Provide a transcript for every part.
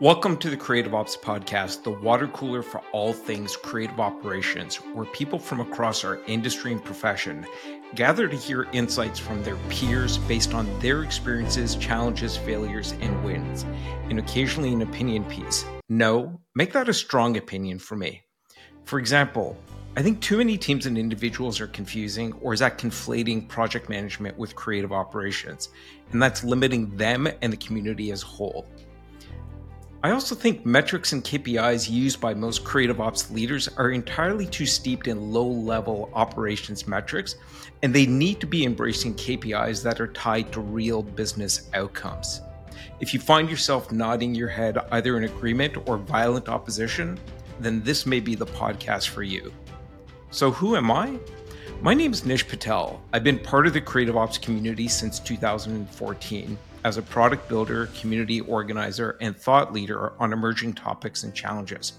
Welcome to the Creative Ops Podcast, the water cooler for all things creative operations, where people from across our industry and profession gather to hear insights from their peers based on their experiences, challenges, failures, and wins, and occasionally an opinion piece. No, make that a strong opinion for me. For example, I think too many teams and individuals are confusing or is that conflating project management with creative operations, and that's limiting them and the community as a whole. I also think metrics and KPIs used by most creative ops leaders are entirely too steeped in low level operations metrics, and they need to be embracing KPIs that are tied to real business outcomes. If you find yourself nodding your head either in agreement or violent opposition, then this may be the podcast for you. So, who am I? My name is Nish Patel. I've been part of the Creative Ops community since 2014 as a product builder, community organizer, and thought leader on emerging topics and challenges.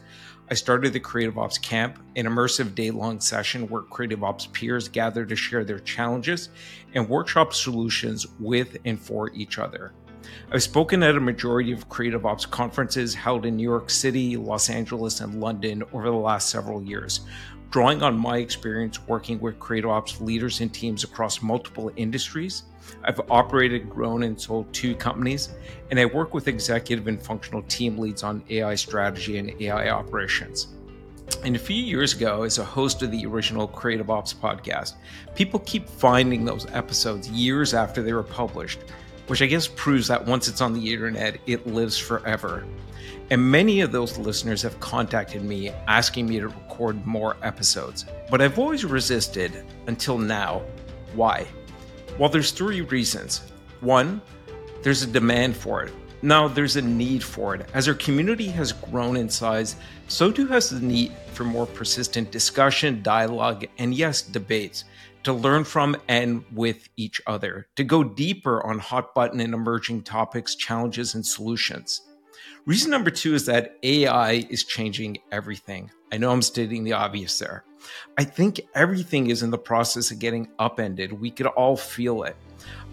I started the Creative Ops Camp, an immersive day long session where Creative Ops peers gather to share their challenges and workshop solutions with and for each other. I've spoken at a majority of Creative Ops conferences held in New York City, Los Angeles, and London over the last several years, drawing on my experience working with Creative Ops leaders and teams across multiple industries I've operated, grown, and sold two companies, and I work with executive and functional team leads on AI strategy and AI operations. And a few years ago, as a host of the original Creative Ops podcast, people keep finding those episodes years after they were published, which I guess proves that once it's on the internet, it lives forever. And many of those listeners have contacted me asking me to record more episodes. But I've always resisted until now. Why? Well, there's three reasons. One, there's a demand for it. Now, there's a need for it. As our community has grown in size, so too has the need for more persistent discussion, dialogue, and yes, debates to learn from and with each other, to go deeper on hot button and emerging topics, challenges, and solutions. Reason number two is that AI is changing everything. I know I'm stating the obvious there. I think everything is in the process of getting upended. We could all feel it.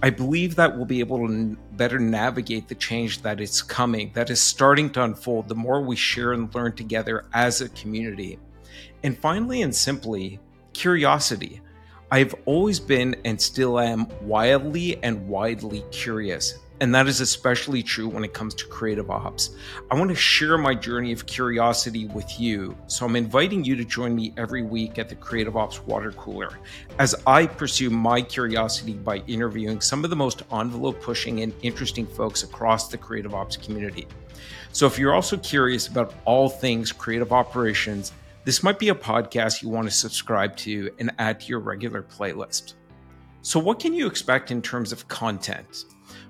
I believe that we'll be able to better navigate the change that is coming, that is starting to unfold, the more we share and learn together as a community. And finally and simply, curiosity. I've always been and still am wildly and widely curious. And that is especially true when it comes to creative ops. I want to share my journey of curiosity with you. So I'm inviting you to join me every week at the Creative Ops Water Cooler as I pursue my curiosity by interviewing some of the most envelope pushing and interesting folks across the creative ops community. So if you're also curious about all things creative operations, this might be a podcast you want to subscribe to and add to your regular playlist. So, what can you expect in terms of content?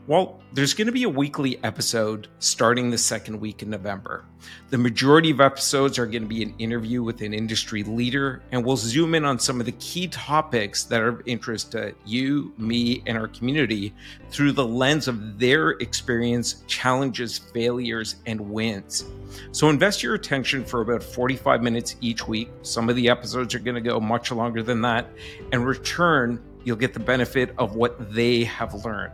Well, there's going to be a weekly episode starting the second week in November. The majority of episodes are going to be an interview with an industry leader, and we'll zoom in on some of the key topics that are of interest to you, me, and our community through the lens of their experience, challenges, failures, and wins. So invest your attention for about 45 minutes each week. Some of the episodes are going to go much longer than that, and return, you'll get the benefit of what they have learned.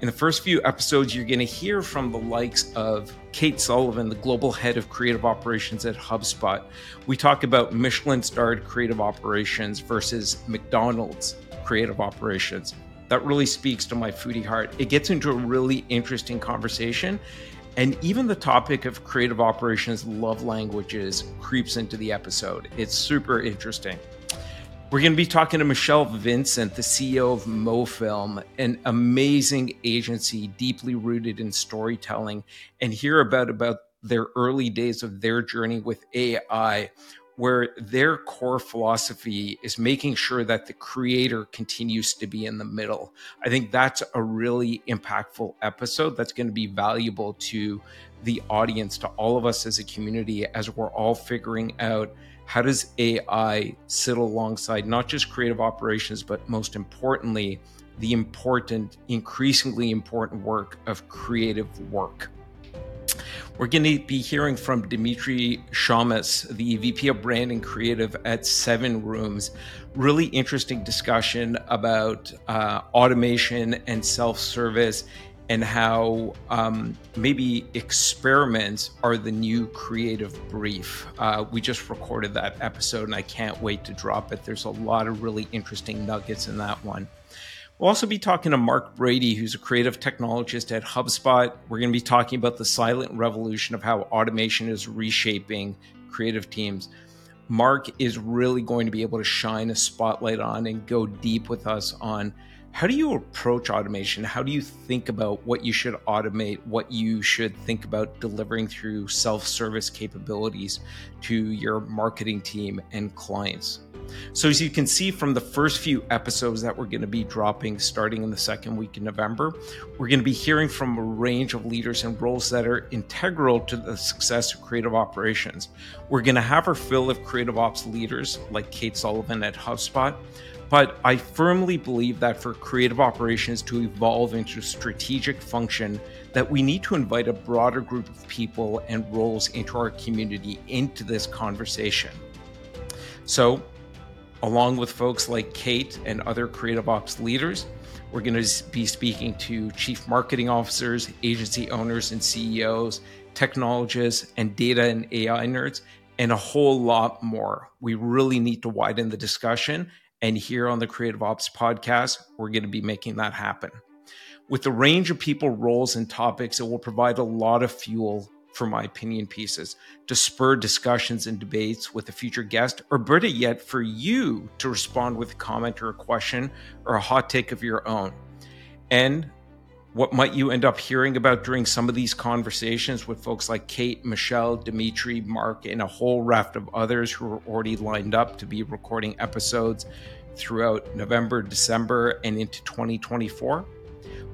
In the first few episodes, you're going to hear from the likes of Kate Sullivan, the global head of creative operations at HubSpot. We talk about Michelin starred creative operations versus McDonald's creative operations. That really speaks to my foodie heart. It gets into a really interesting conversation. And even the topic of creative operations love languages creeps into the episode. It's super interesting. We're going to be talking to Michelle Vincent, the CEO of MoFilm, an amazing agency deeply rooted in storytelling, and hear about about their early days of their journey with AI, where their core philosophy is making sure that the creator continues to be in the middle. I think that's a really impactful episode that's going to be valuable to the audience, to all of us as a community, as we're all figuring out how does AI sit alongside not just creative operations, but most importantly, the important, increasingly important work of creative work? We're going to be hearing from Dimitri Shamas, the VP of Brand and Creative at SevenRooms. Really interesting discussion about uh, automation and self service and how um, maybe experiments are the new creative brief. Uh, we just recorded that episode and I can't wait to drop it. There's a lot of really interesting nuggets in that one. We'll also be talking to Mark Brady, who's a creative technologist at HubSpot. We're going to be talking about the silent revolution of how automation is reshaping creative teams. Mark is really going to be able to shine a spotlight on and go deep with us on how do you approach automation? How do you think about what you should automate, what you should think about delivering through self service capabilities to your marketing team and clients? So, as you can see from the first few episodes that we're going to be dropping starting in the second week in November, we're going to be hearing from a range of leaders and roles that are integral to the success of creative operations. We're going to have our fill of creative ops leaders like Kate Sullivan at HubSpot. But I firmly believe that for creative operations to evolve into a strategic function, that we need to invite a broader group of people and roles into our community into this conversation. So, along with folks like Kate and other creative ops leaders, we're going to be speaking to chief marketing officers, agency owners and CEOs, technologists, and data and AI nerds, and a whole lot more. We really need to widen the discussion and here on the Creative Ops podcast, we're going to be making that happen. With the range of people, roles, and topics, it will provide a lot of fuel for my opinion pieces to spur discussions and debates with a future guest, or better yet, for you to respond with a comment or a question or a hot take of your own. And what might you end up hearing about during some of these conversations with folks like Kate, Michelle, Dimitri, Mark, and a whole raft of others who are already lined up to be recording episodes throughout November, December, and into 2024?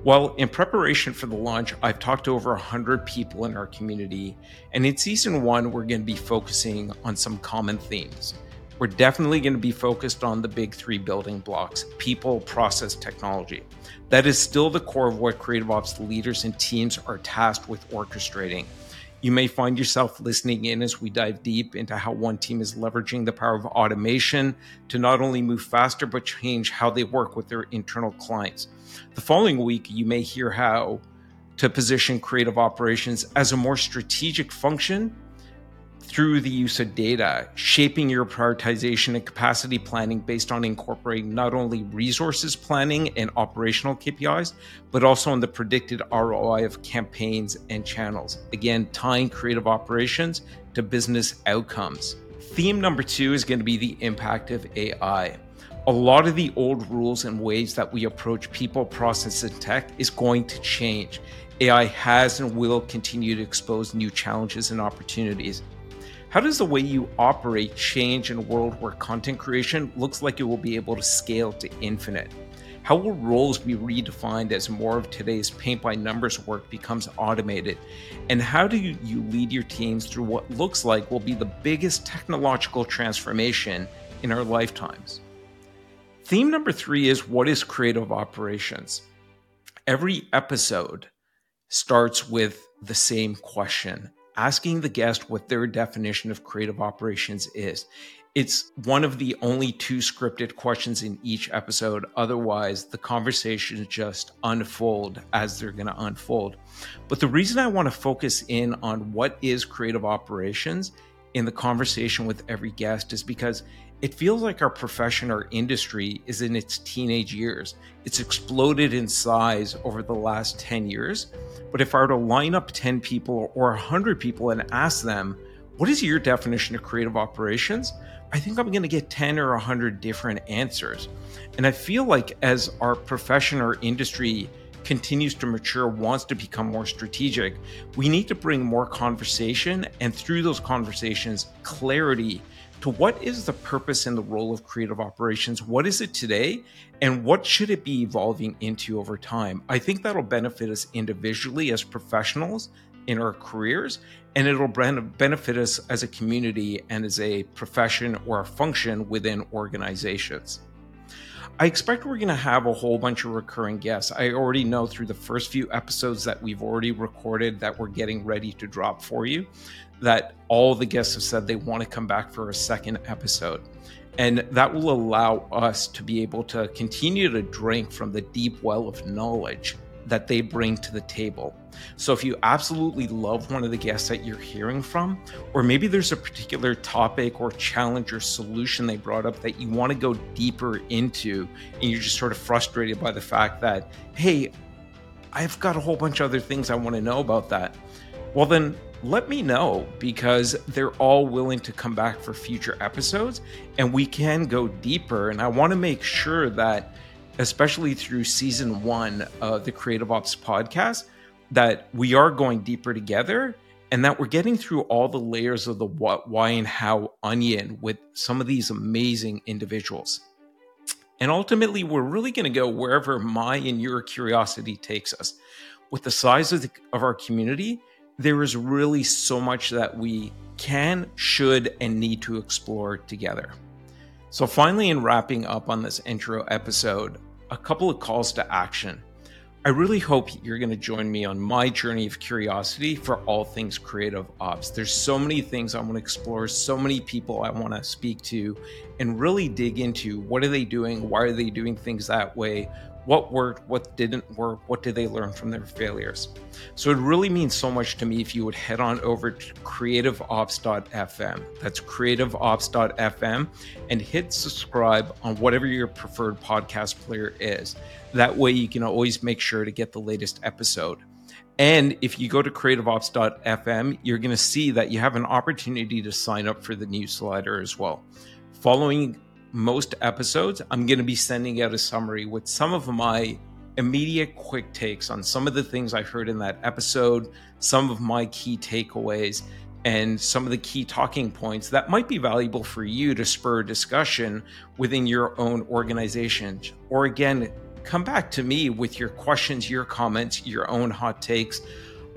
Well, in preparation for the launch, I've talked to over 100 people in our community, and in season one, we're going to be focusing on some common themes. We're definitely going to be focused on the big three building blocks people, process, technology. That is still the core of what Creative Ops leaders and teams are tasked with orchestrating. You may find yourself listening in as we dive deep into how one team is leveraging the power of automation to not only move faster, but change how they work with their internal clients. The following week, you may hear how to position creative operations as a more strategic function through the use of data, shaping your prioritization and capacity planning based on incorporating not only resources planning and operational KPIs, but also on the predicted ROI of campaigns and channels. Again, tying creative operations to business outcomes. Theme number two is going to be the impact of AI. A lot of the old rules and ways that we approach people, process, and tech is going to change. AI has and will continue to expose new challenges and opportunities. How does the way you operate change in a world where content creation looks like it will be able to scale to infinite? How will roles be redefined as more of today's paint by numbers work becomes automated? And how do you lead your teams through what looks like will be the biggest technological transformation in our lifetimes? Theme number three is what is creative operations? Every episode starts with the same question asking the guest what their definition of creative operations is. It's one of the only two scripted questions in each episode. Otherwise, the conversations just unfold as they're going to unfold. But the reason I want to focus in on what is creative operations in the conversation with every guest is because it feels like our profession or industry is in its teenage years. It's exploded in size over the last 10 years. But if I were to line up 10 people or 100 people and ask them, what is your definition of creative operations? I think I'm going to get 10 or 100 different answers. And I feel like as our profession or industry continues to mature, wants to become more strategic, we need to bring more conversation and through those conversations, clarity to what is the purpose and the role of creative operations? What is it today? And what should it be evolving into over time? I think that'll benefit us individually as professionals in our careers, and it'll benefit us as a community and as a profession or a function within organizations. I expect we're going to have a whole bunch of recurring guests. I already know through the first few episodes that we've already recorded that we're getting ready to drop for you that all the guests have said they want to come back for a second episode. And that will allow us to be able to continue to drink from the deep well of knowledge that they bring to the table. So if you absolutely love one of the guests that you're hearing from, or maybe there's a particular topic or challenge or solution they brought up that you want to go deeper into, and you're just sort of frustrated by the fact that, hey, I've got a whole bunch of other things I want to know about that. Well, then let me know because they're all willing to come back for future episodes and we can go deeper. And I want to make sure that, especially through season one of the Creative Ops podcast, that we are going deeper together and that we're getting through all the layers of the what, why, and how onion with some of these amazing individuals. And ultimately, we're really going to go wherever my and your curiosity takes us. With the size of, the, of our community, there is really so much that we can, should, and need to explore together. So, finally, in wrapping up on this intro episode, a couple of calls to action. I really hope you're going to join me on my journey of curiosity for all things creative ops. There's so many things I want to explore, so many people I want to speak to, and really dig into what are they doing? Why are they doing things that way? What worked, what didn't work, what did they learn from their failures. So it really means so much to me if you would head on over to creativeops.fm. That's creativeops.fm and hit subscribe on whatever your preferred podcast player is. That way you can always make sure to get the latest episode. And if you go to creativeops.fm, you're going to see that you have an opportunity to sign up for the newsletter as well. Following most episodes, I'm going to be sending out a summary with some of my immediate quick takes on some of the things I heard in that episode, some of my key takeaways, and some of the key talking points that might be valuable for you to spur discussion within your own organization. Or again, come back to me with your questions, your comments, your own hot takes.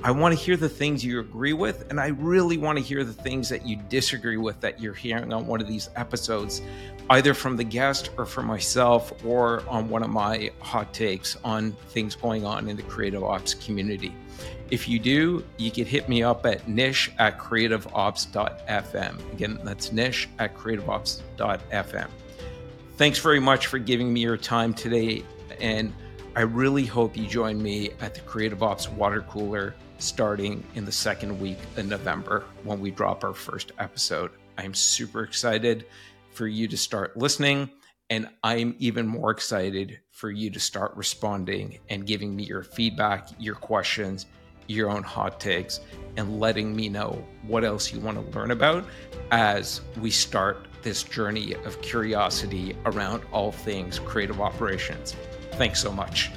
I want to hear the things you agree with, and I really want to hear the things that you disagree with that you're hearing on one of these episodes either from the guest or from myself or on one of my hot takes on things going on in the creative ops community. If you do, you can hit me up at nish at creativeops.fm. Again, that's nish at creativeops.fm. Thanks very much for giving me your time today. And I really hope you join me at the Creative Ops Water Cooler starting in the second week of November when we drop our first episode. I'm super excited for you to start listening. And I'm even more excited for you to start responding and giving me your feedback, your questions, your own hot takes, and letting me know what else you want to learn about as we start this journey of curiosity around all things creative operations. Thanks so much.